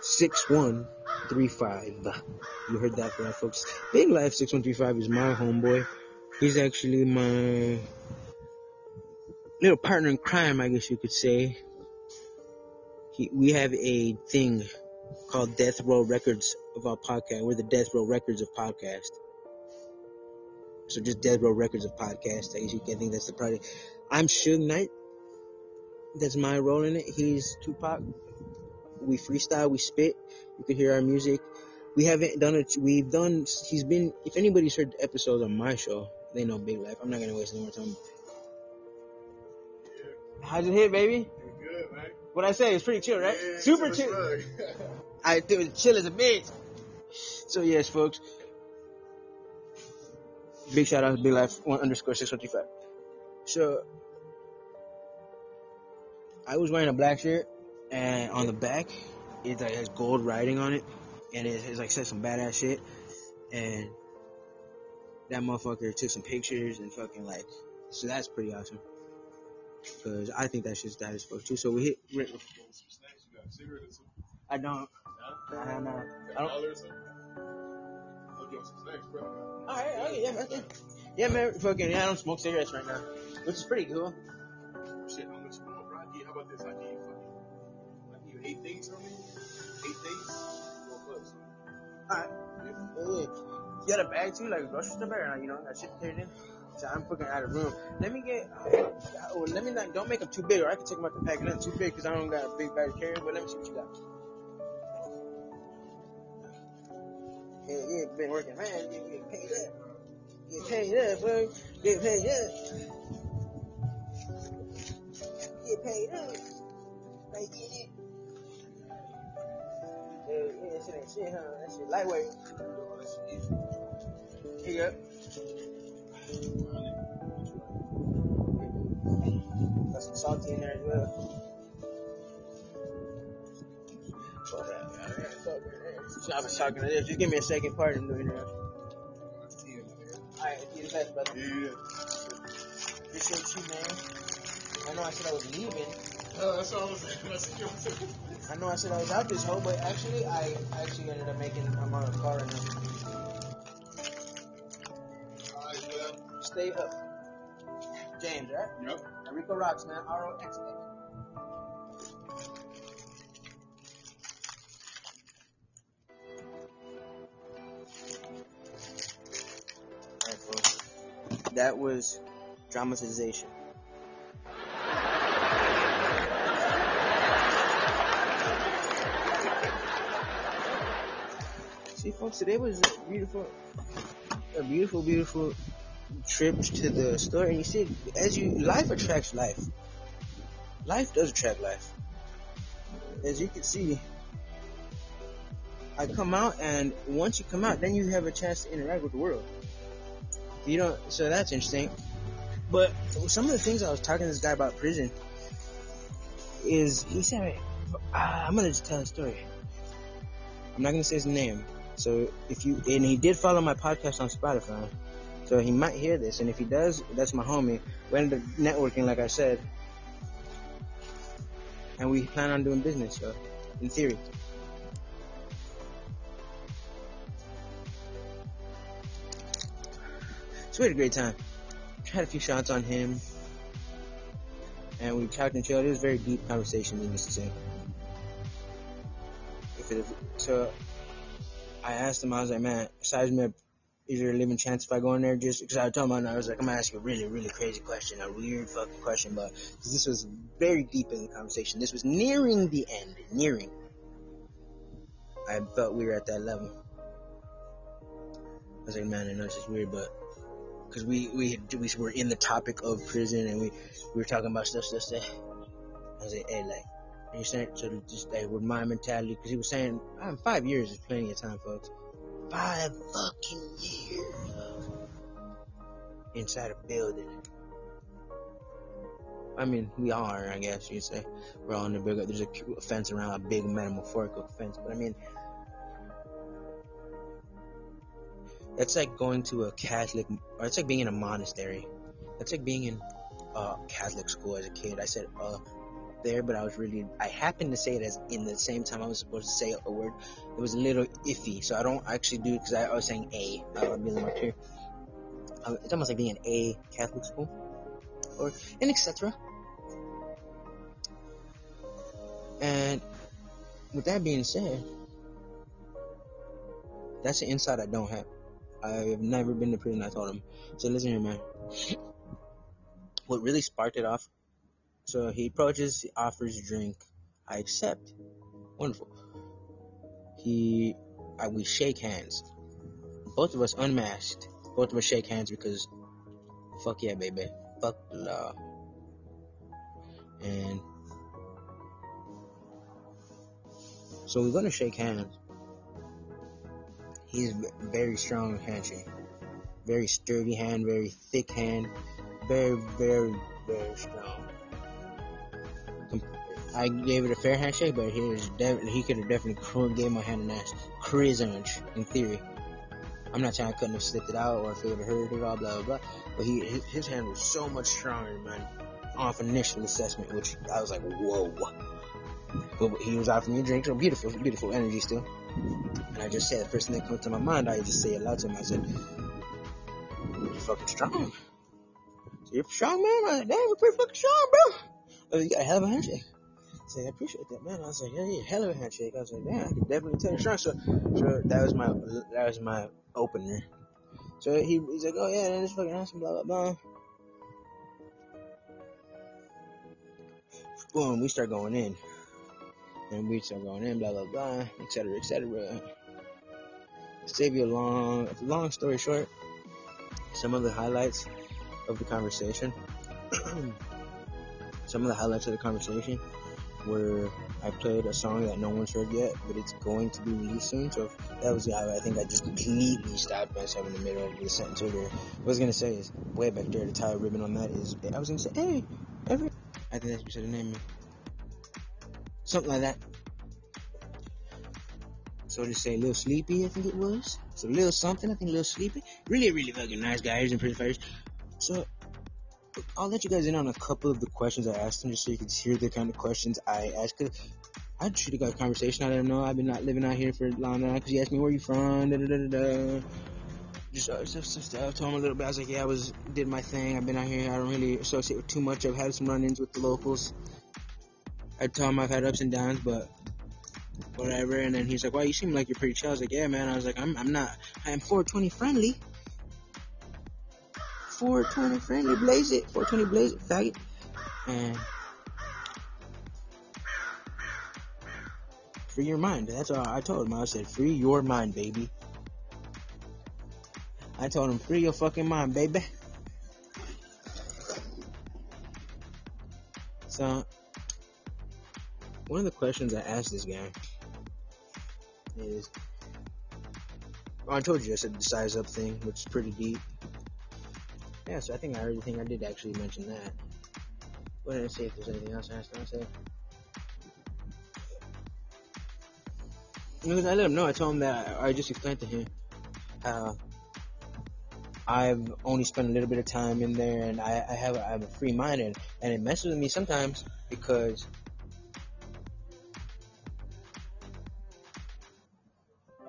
Six one three five. You heard that right, folks. Big Life six one three five is my homeboy. He's actually my little partner in crime, I guess you could say. He, we have a thing called Death Row Records of our podcast. We're the Death Row Records of podcast. So just Death Row Records of podcast. I guess you can think that's the project. I'm Suge Knight. That's my role in it. He's Tupac. We freestyle, we spit. You can hear our music. We haven't done it. We've done. He's been. If anybody's heard episodes on my show, they know Big Life. I'm not gonna waste any more time. How's it hit, baby? Good, man. What I say? It's pretty chill, right? Yeah, Super it's chill. I think it chill as a bitch. So yes, folks. Big shout out to Big Life one underscore six one three five. So I was wearing a black shirt, and on the back it like, has gold writing on it, and it has like said some badass shit, and that motherfucker took some pictures and fucking like, so that's pretty awesome. Cause I think that shit's that as fuck too. So we hit. You got some snacks? You got a cigarette or something? I don't. Don't know. You I don't. dollar or something? I'll give you some snacks, bro. Alright, okay, yeah, okay. Yeah, man, fucking, yeah, I don't smoke cigarettes right now. Which is pretty cool. Shit, how much want, bro? I How about this? I eight days from me. Eight. Alright. Yeah. Yeah. You got a bag too, like a grocery store bag, not, you know, that shit turned in. So I'm fucking out of room. Let me get, uh, oh, let me not, don't make them too big, or I can take them out the pack. Not too big, cause I don't got a big bag to carry, but let me see what you got. Yeah, yeah, been working, man. You get paid up. Get paid up, bro. Get paid up. Get paid up. Like, Yeah, yeah, that shit ain't shit, huh? That shit lightweight. Here you go. Got some salty in there as well. That, that. I was talking to this. Just give me a second part. I'm doing it. Alright, you the best, brother. Yeah. Appreciate you, man. I know I said I was leaving. Oh, that's all I was saying. That's what I was saying. I know I said I was out this hole, but actually, I actually ended up making. I'm on a car right now. All right, well. Stay up. James, right? Yep. Rico Rocks, man. R O X X. That was dramatization. See, folks, today was a beautiful, a beautiful, beautiful trip to the store. And you see, as you, life attracts life. Life does attract life. As you can see, I come out, and once you come out, then you have a chance to interact with the world. You don't, so that's interesting. But some of the things I was talking to this guy about prison is he said, ah, I'm gonna just tell a story. I'm not gonna say his name. So if you and he did follow my podcast on Spotify, so he might hear this. And if he does, that's my homie. We ended up networking, like I said, and we plan on doing business. So in theory. So we had a great time. Had a few shots on him, and we talked and chilled. It was a very deep conversation, needless to say. So, I asked him. I was like, "Man, Seismic, is there a living chance if I go in there?" Just because I was told him, I was like, "I'm gonna ask you a really, really crazy question, a weird fucking question," but this was very deep in the conversation. This was nearing the end, nearing. I felt we were at that level. I was like, "Man, I know this is weird, but." because we, we we were in the topic of prison and we we were talking about stuff stuff stuff. I was like, hey, like, you saying so just like with my mentality because he was saying, I'm five years is plenty of time, folks. Five fucking years inside a building. I mean, we are, I guess you'd say. We're all in the big. There's a fence around a big metamorphorical fence, but I mean, That's like going to a Catholic, or it's like being in a monastery. That's like being in uh, Catholic school as a kid. I said uh there, but I was really, I happened to say it as in the same time I was supposed to say a word. It was a little iffy, so I don't actually do it because I, I, was saying a. Uh, I'm here. Uh, it's almost like being in a Catholic school, or and etc. And with that being said, that's an insight I don't have. I've never been to prison. I told him. So listen here, man. What really sparked it off? So he approaches, he offers a drink. I accept. Wonderful. He, I, we shake hands. Both of us unmasked. Both of us shake hands because, fuck yeah, baby. Fuck the law. And so we're gonna shake hands he's very strong handshake. Very sturdy hand, very thick hand, very, very, very strong. I gave it a fair handshake, but he was definitely he could have definitely gave my hand an ass crismage in theory. I'm not saying I couldn't have slipped it out or if it would have hurt it, blah blah blah. But he his hand was so much stronger, man. Off initial assessment, which I was like, whoa. But he was offering me a drink, so beautiful, beautiful energy still. And I just said, the first thing that comes to my mind, I just say it loud to him. I said, You're fucking strong. You're strong, man. Damn, you're pretty fucking strong, bro. You got a hell of a handshake. I I appreciate that, man. I was like, Yeah, yeah, hell of a handshake. I was like, Damn, I can definitely tell you're strong. So, so that was my, that was my opener. So he, he's like, Oh, yeah, that is fucking awesome, blah, blah, blah. Boom, we start going in and we start going in, blah blah blah, etc. etc. Save you a long, long story short, some of the highlights of the conversation. some of the highlights of the conversation were I played a song that no one's heard yet, but it's going to be released soon. So that was how I think I just completely stopped myself in the middle of the sentence over. What I was gonna say is way back there, the tie ribbon on that is I was gonna say, hey, every I think that's what you said the name something like that. So to say, a little sleepy, I think it was. So a little something, I think a little sleepy. Really, really fucking nice guys and pretty fighters. So I'll let you guys in on a couple of the questions I asked him, just so you can hear the kind of questions I asked. Cause I treated got a conversation. I didn't know. I've been not living out here for long now. Cause he asked me where you from. Da da da da. Just uh, stuff, stuff, stuff. Told him a little bit. I was like, yeah, I was did my thing. I've been out here. I don't really associate with too much. I've had some run-ins with the locals. I told him I've had ups and downs, but whatever. And then he's like, "Well, you seem like you're pretty chill." I was like, "Yeah, man." I was like, "I'm, I'm not. I'm 420 friendly. 420 friendly. Blaze it. 420 blaze it, faggot." And free your mind. That's all I told him. I said, "Free your mind, baby." I told him, "Free your fucking mind, baby." So one of the questions I asked this guy is, I told you I said the size up thing, which is pretty deep. Yeah, so I think I already think I did actually mention that. Did I say if there's anything else I have to say? I let him know, I told him that I just explained to him how I've only spent a little bit of time in there and I, I have a, I have a free mind and, and it messes with me sometimes because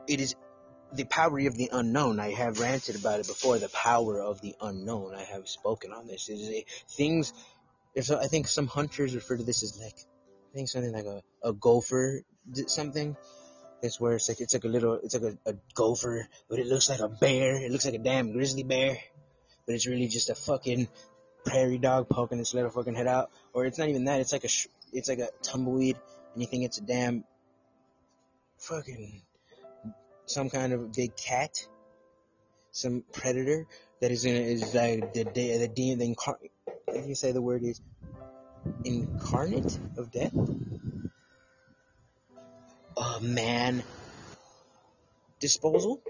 it is the power of the unknown. I have ranted about it before. The power of the unknown. I have spoken on this. It is a, things. There's I think some hunters refer to this as like I think something like a, a gopher something. It's where it's like it's like a little it's like a, a gopher, but it looks like a bear. It looks like a damn grizzly bear, but it's really just a fucking prairie dog poking its little fucking head out. Or it's not even that. It's like a it's like a tumbleweed, and you think it's a damn fucking some kind of big cat, some predator that is in is like the the the demon. The incar- say the word is incarnate of death. A man disposal.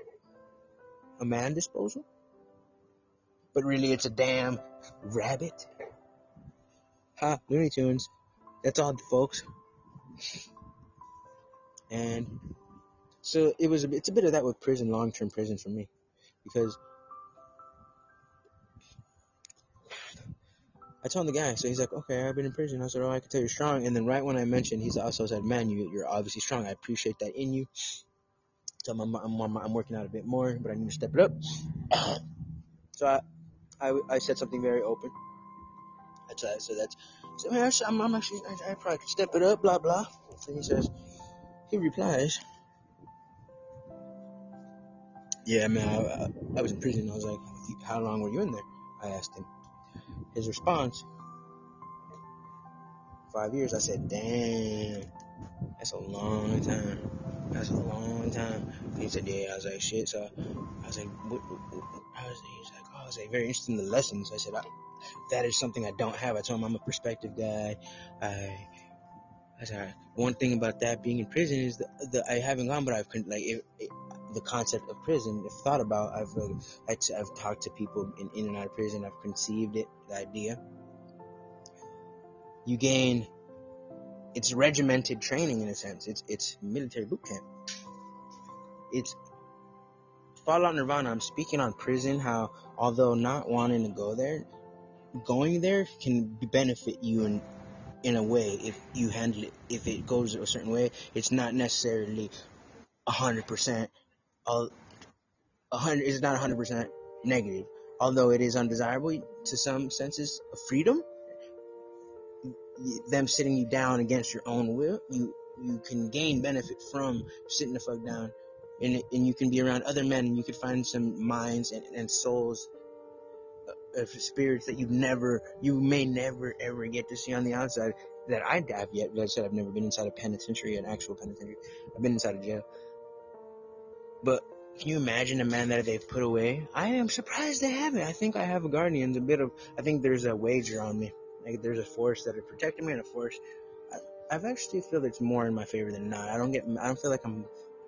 A man disposal. But really, it's a damn rabbit. Ha, Looney Tunes. That's all, folks. And so it was. A, it's a bit of that with prison, long-term prison for me, because I told the guy. So he's like, "Okay, I've been in prison." I said, "Oh, I can tell you're strong." And then right when I mentioned, he's also said, "Man, you, you're obviously strong. I appreciate that in you." So I'm, I'm, I'm, I'm working out a bit more, but I need to step it up. so I, I, I said something very open. I tried, so that's, so I'm, I'm actually, I, I probably could step it up, blah blah. So he says, he replies, "Yeah, man, I, I, I was in prison." I was like, "How long were you in there?" I asked him. His response, five years. I said, "Damn, that's a long time. That's a long time." He said, "Yeah." I was like, "Shit." So I was like, what, what, what? I was, he like, "Oh," I was like, very interested in the lessons. I said, I, "That is something I don't have." I told him I'm a perspective guy. I, I said, one thing about that being in prison is that I haven't gone, but I've like it, the concept of prison. If thought about, I've I've, I've talked to people in, in and out of prison. I've conceived it, the idea. You gain. It's regimented training in a sense. It's it's military boot camp. It's Fallout Nirvana. I'm speaking on prison. How although not wanting to go there, going there can benefit you in in a way if you handle it. If it goes a certain way, it's not necessarily hundred percent. Hundred. It's not hundred percent negative. Although it is undesirable to some senses of freedom, them sitting you down against your own will, you you can gain benefit from sitting the fuck down, and and you can be around other men, and you can find some minds and, and souls uh, of spirits that you never, you may never ever get to see on the outside that I have yet. Like I said, I've never been inside a penitentiary, an actual penitentiary. I've been inside a jail. But can you imagine a man that they've put away? I am surprised they haven't. I think I have a guardian. A bit of, I think there's a wager on me. Like there's a force that are protecting me and a force. I, I've actually feel it's more in my favor than not. I don't get, I don't feel like I'm,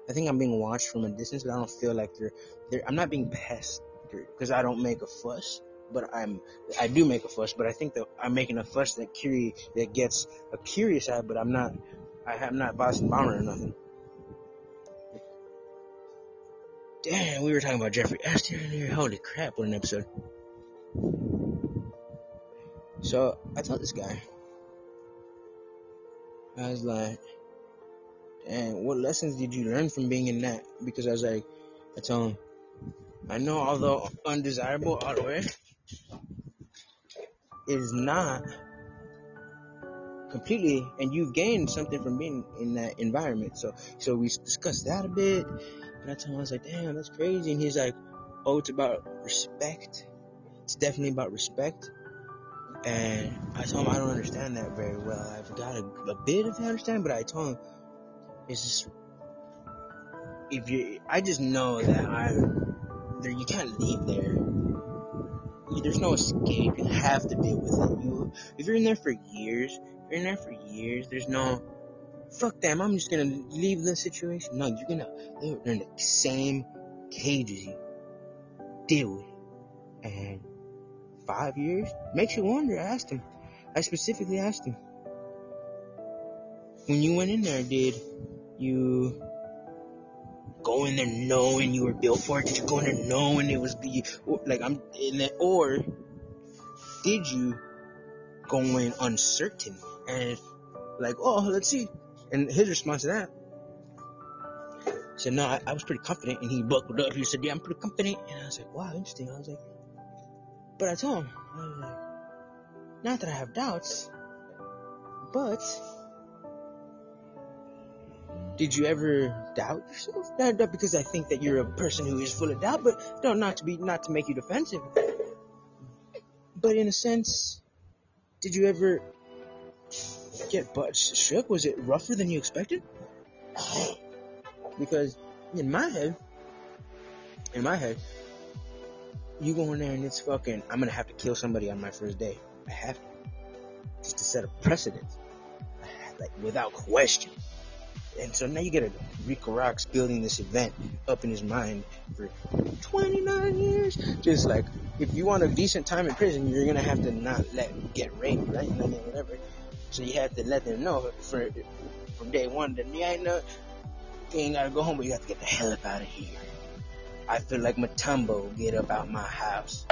I think I'm being watched from a distance, but I don't feel like they're, they're I'm not being pestered because I don't make a fuss but I'm I do make a fuss, but I think that I'm making a fuss that curious that gets a curious eye, but I'm not I am not Boston Bomber or nothing. Damn, we were talking about Jeffrey Epstein earlier. Holy crap, what an episode. So I told this guy, I was like, and what lessons did you learn from being in that? Because I was like, I told him, I know although undesirable all the way, is not completely and you've gained something from being in that environment so so we discussed that a bit and I told him I was like damn that's crazy and he's like oh it's about respect it's definitely about respect and I told him I don't understand that very well I've got a, a bit of understanding but I told him it's just if you I just know that I there you can't leave there there's no escape. You have to deal with it. You, if you're in there for years, you're in there for years. There's no fuck them. I'm just gonna leave the situation. No, you're gonna live in the same cage as you. Deal with it. And five years makes you wonder. I asked him. I specifically asked him. When you went in there, did you go in there knowing you were built for it? Did you go in there knowing it was like I'm in it, or did you go in uncertain and like, oh, let's see? And his response to that he said, no, I, I was pretty confident. And he buckled up. He said, yeah, I'm pretty confident. And I was like, wow, interesting. I was like, but I told him, I was like, not that I have doubts, but did you ever doubt yourself? Not, because I think that you're a person who is full of doubt, but no, not to be, not to make you defensive. But in a sense, did you ever get butt shook? Was it rougher than you expected? Because in my head, in my head, you go in there and it's fucking, I'm gonna have to kill somebody on my first day. I have to. Just to set a precedent. Like, without question. And so now you get a Rico Rocks building this event up in his mind for 29 years. Just like, if you want a decent time in prison, you're gonna have to not let get raped, right? And whatever. So you have to let them know for from day one that you ain't no, you ain't gotta go home, but you have to get the hell up out of here. I feel like Mutombo, get up out my house.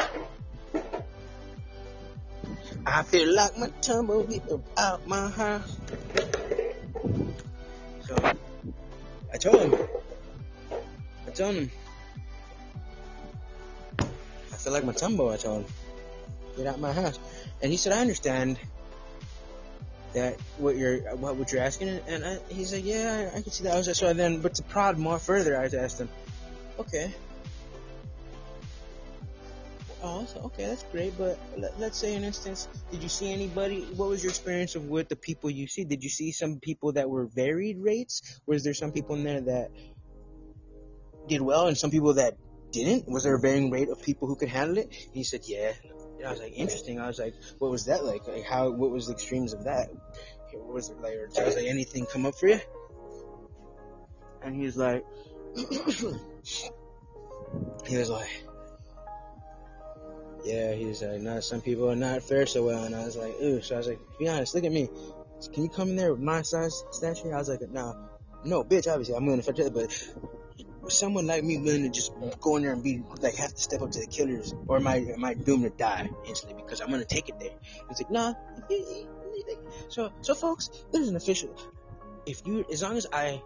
I feel like Mutombo, get up out my house. So I told him. I told him. I feel like Mutombo, I told him. Get out my house. And he said, I understand that what you're what, what you're asking? And I, he's like yeah I, I can see that. I was like, so then but to prod more further I asked him okay. Oh okay that's great but let, let's say an instance did you see anybody what was your experience of with the people you see? Did you see some people that were varied rates? Was there some people in there that did well and some people that didn't? Was there a varying rate of people who could handle it? And he said yeah and I was like, interesting. I was like, what was that like? Like, how? What was the extremes of that? What was it like? I was like, anything come up for you? And he's like, he was like, yeah. He was like, not some people are not fair so well. And I was like, ooh. So I was like, be honest, look at me. Can you come in there with my size stature? I was like, no, no, bitch. Obviously, I'm gonna fetch it, but someone like me willing to just go in there and be like have to step up to the killers, or am I am I doomed to die instantly because I'm gonna take it there? It's like nah. So so folks, there's an official. If you as long as I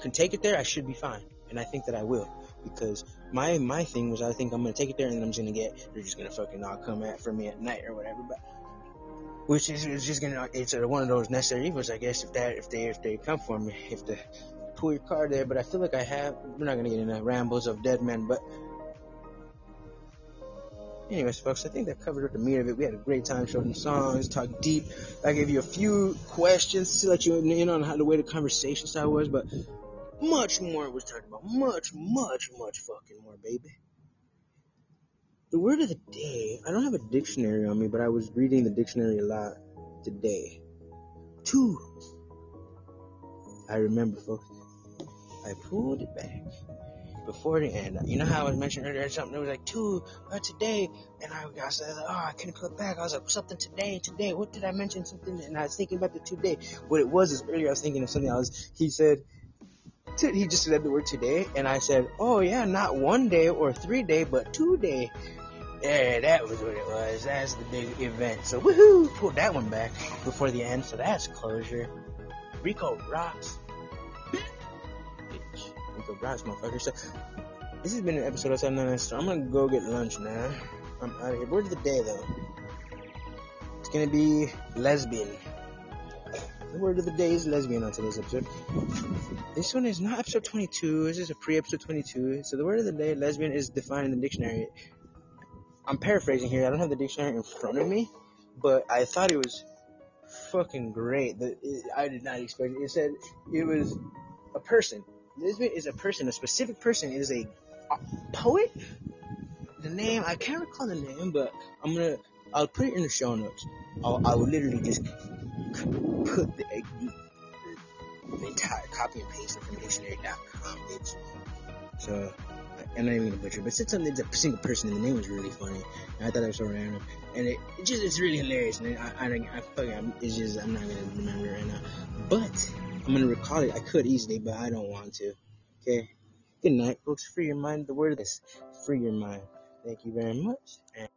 can take it there, I should be fine, and I think that I will because my my thing was I think I'm gonna take it there and I'm just gonna get they're just gonna fucking all come at for me at night or whatever, but. Which is it's just gonna it's one of those necessary evils, I guess. If that if they if they come for me, if the pull your car there, but I feel like I have. We're not gonna get into rambles of dead men, but anyways, folks, I think that covered up the meat of it. We had a great time, some songs, talked deep. I gave you a few questions to let you in on how the way the conversation style was, but much more was talked about. Much, much, much fucking more, baby. The word of the day. I don't have a dictionary on me, but I was reading the dictionary a lot today. Two. I remember, folks. I pulled it back before the end. You know how I was mentioning earlier something? It was like two uh, today, and I, I said, oh, I couldn't click back. I was like, something today, today. What did I mention? Something, and I was thinking about the today. What it was is earlier I was thinking of something else. He said, he just said the word today, and I said, oh yeah, not one day or three day, but two day. Yeah, that was what it was. That's the big event. So woohoo! Pulled that one back before the end. So that's closure. Rico rocks. Rico rocks, motherfucker. So this has been an episode of Seven So I'm gonna go get lunch now. I'm out of here. Word of the day though. It's gonna be lesbian. The word of the day is lesbian on today's episode. This one is not episode 22. This is a pre-episode 22. So the word of the day, lesbian, is defined in the dictionary. I'm paraphrasing here. I don't have the dictionary in front of me, but I thought it was fucking great. I did not expect it. It said it was a person. Lesbian is a person. A specific person is a, poet. The name I can't recall the name, but I'm gonna. I'll put it in the show notes. I'll, I will literally just put the the entire copy and paste from dictionary.com, bitch. So, I'm not even gonna butcher, but something that a single person in the name was really funny. And I thought that was so random, and it, it just it's really hilarious. And I I, I, I fucking I'm, it's just I'm not gonna remember it right now, but I'm gonna recall it. I could easily, but I don't want to. Okay. Good night, folks. Free your mind. The word is free your mind. Thank you very much. And